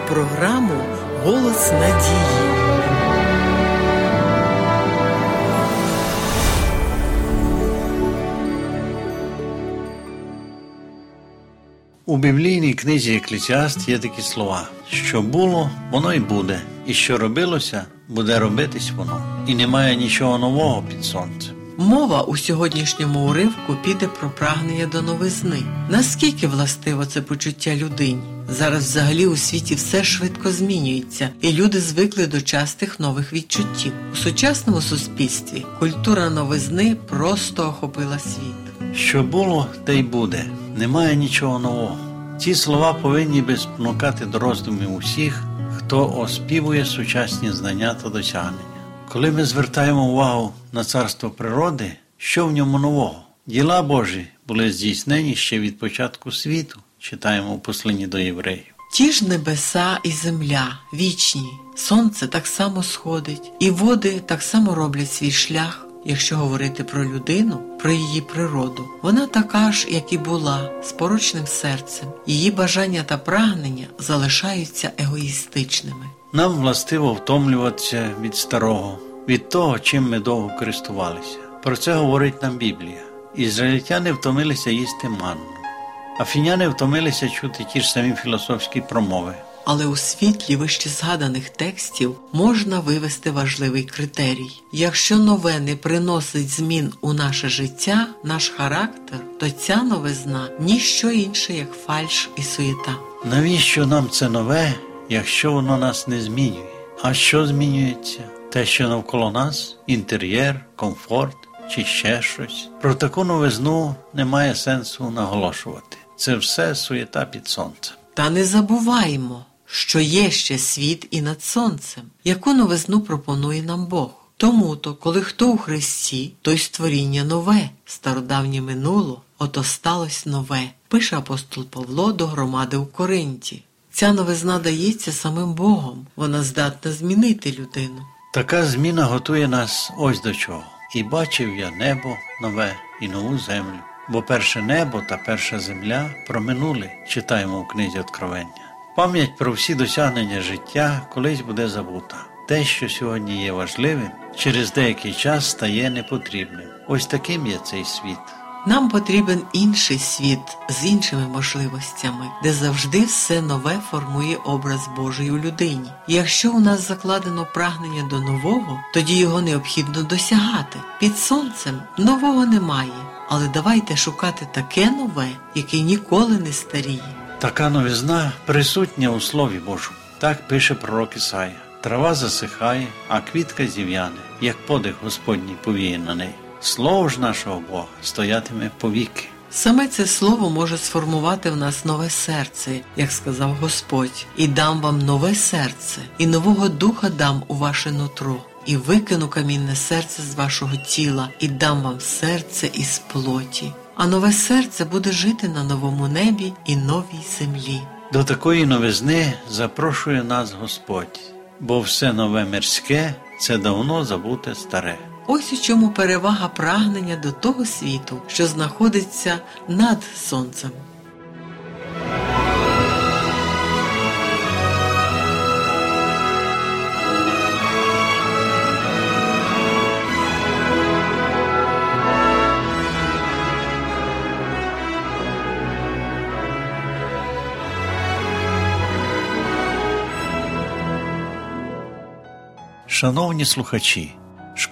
програму Голос надії. У біблійній книзі Еклесіаст є такі слова: що було, воно й буде, і що робилося, буде робитись воно, і немає нічого нового під сонцем. Мова у сьогоднішньому уривку піде про прагнення до новизни. Наскільки властиво це почуття людині? Зараз взагалі у світі все швидко змінюється, і люди звикли до частих нових відчуттів. У сучасному суспільстві культура новизни просто охопила світ. Що було, те й буде, немає нічого нового. Ці слова повинні би спонукати до роздумів усіх, хто оспівує сучасні знання та досягнення. Коли ми звертаємо увагу на царство природи, що в ньому нового? Діла Божі були здійснені ще від початку світу, читаємо у посланні до євреїв. Ті ж небеса і земля вічні, сонце так само сходить, і води так само роблять свій шлях. Якщо говорити про людину, про її природу, вона така ж, як і була, з порочним серцем. Її бажання та прагнення залишаються егоїстичними. Нам властиво втомлюватися від старого, від того, чим ми довго користувалися. Про це говорить нам Біблія. Ізраїльтяни втомилися їсти манну, афіняни втомилися чути ті ж самі філософські промови. Але у світлі вище згаданих текстів можна вивести важливий критерій. Якщо нове не приносить змін у наше життя, наш характер, то ця новизна ніщо інше, як фальш і суєта. Навіщо нам це нове, якщо воно нас не змінює? А що змінюється? Те, що навколо нас інтер'єр, комфорт чи ще щось. Про таку новизну немає сенсу наголошувати. Це все суєта під сонцем. Та не забуваймо, що є ще світ і над сонцем, яку новизну пропонує нам Бог. Тому то, коли хто у Христі, то й створіння нове, стародавнє минуло, ото сталося нове, пише апостол Павло до громади у Коринті. Ця новизна дається самим Богом, вона здатна змінити людину. Така зміна готує нас ось до чого. І бачив я небо нове і нову землю. Бо перше небо та перша земля проминули, читаємо у книзі Откровення. Пам'ять про всі досягнення життя колись буде забута. Те, що сьогодні є важливим, через деякий час стає непотрібним. Ось таким є цей світ. Нам потрібен інший світ з іншими можливостями, де завжди все нове формує образ Божий у людині. Якщо у нас закладено прагнення до нового, тоді його необхідно досягати. Під сонцем нового немає, але давайте шукати таке нове, яке ніколи не старіє. Така новизна присутня у Слові Божому. Так пише пророк Ісая. Трава засихає, а квітка зів'яне, як подих Господній повіє на неї. Слово ж нашого Бога стоятиме повіки. Саме це слово може сформувати в нас нове серце, як сказав Господь, і дам вам нове серце, і нового духа дам у ваше нутро, і викину камінне серце з вашого тіла, і дам вам серце із плоті. А нове серце буде жити на новому небі і новій землі. До такої новизни запрошує нас Господь, бо все нове мирське це давно забуте старе. Ось у чому перевага прагнення до того світу, що знаходиться над сонцем. Шановні слухачі,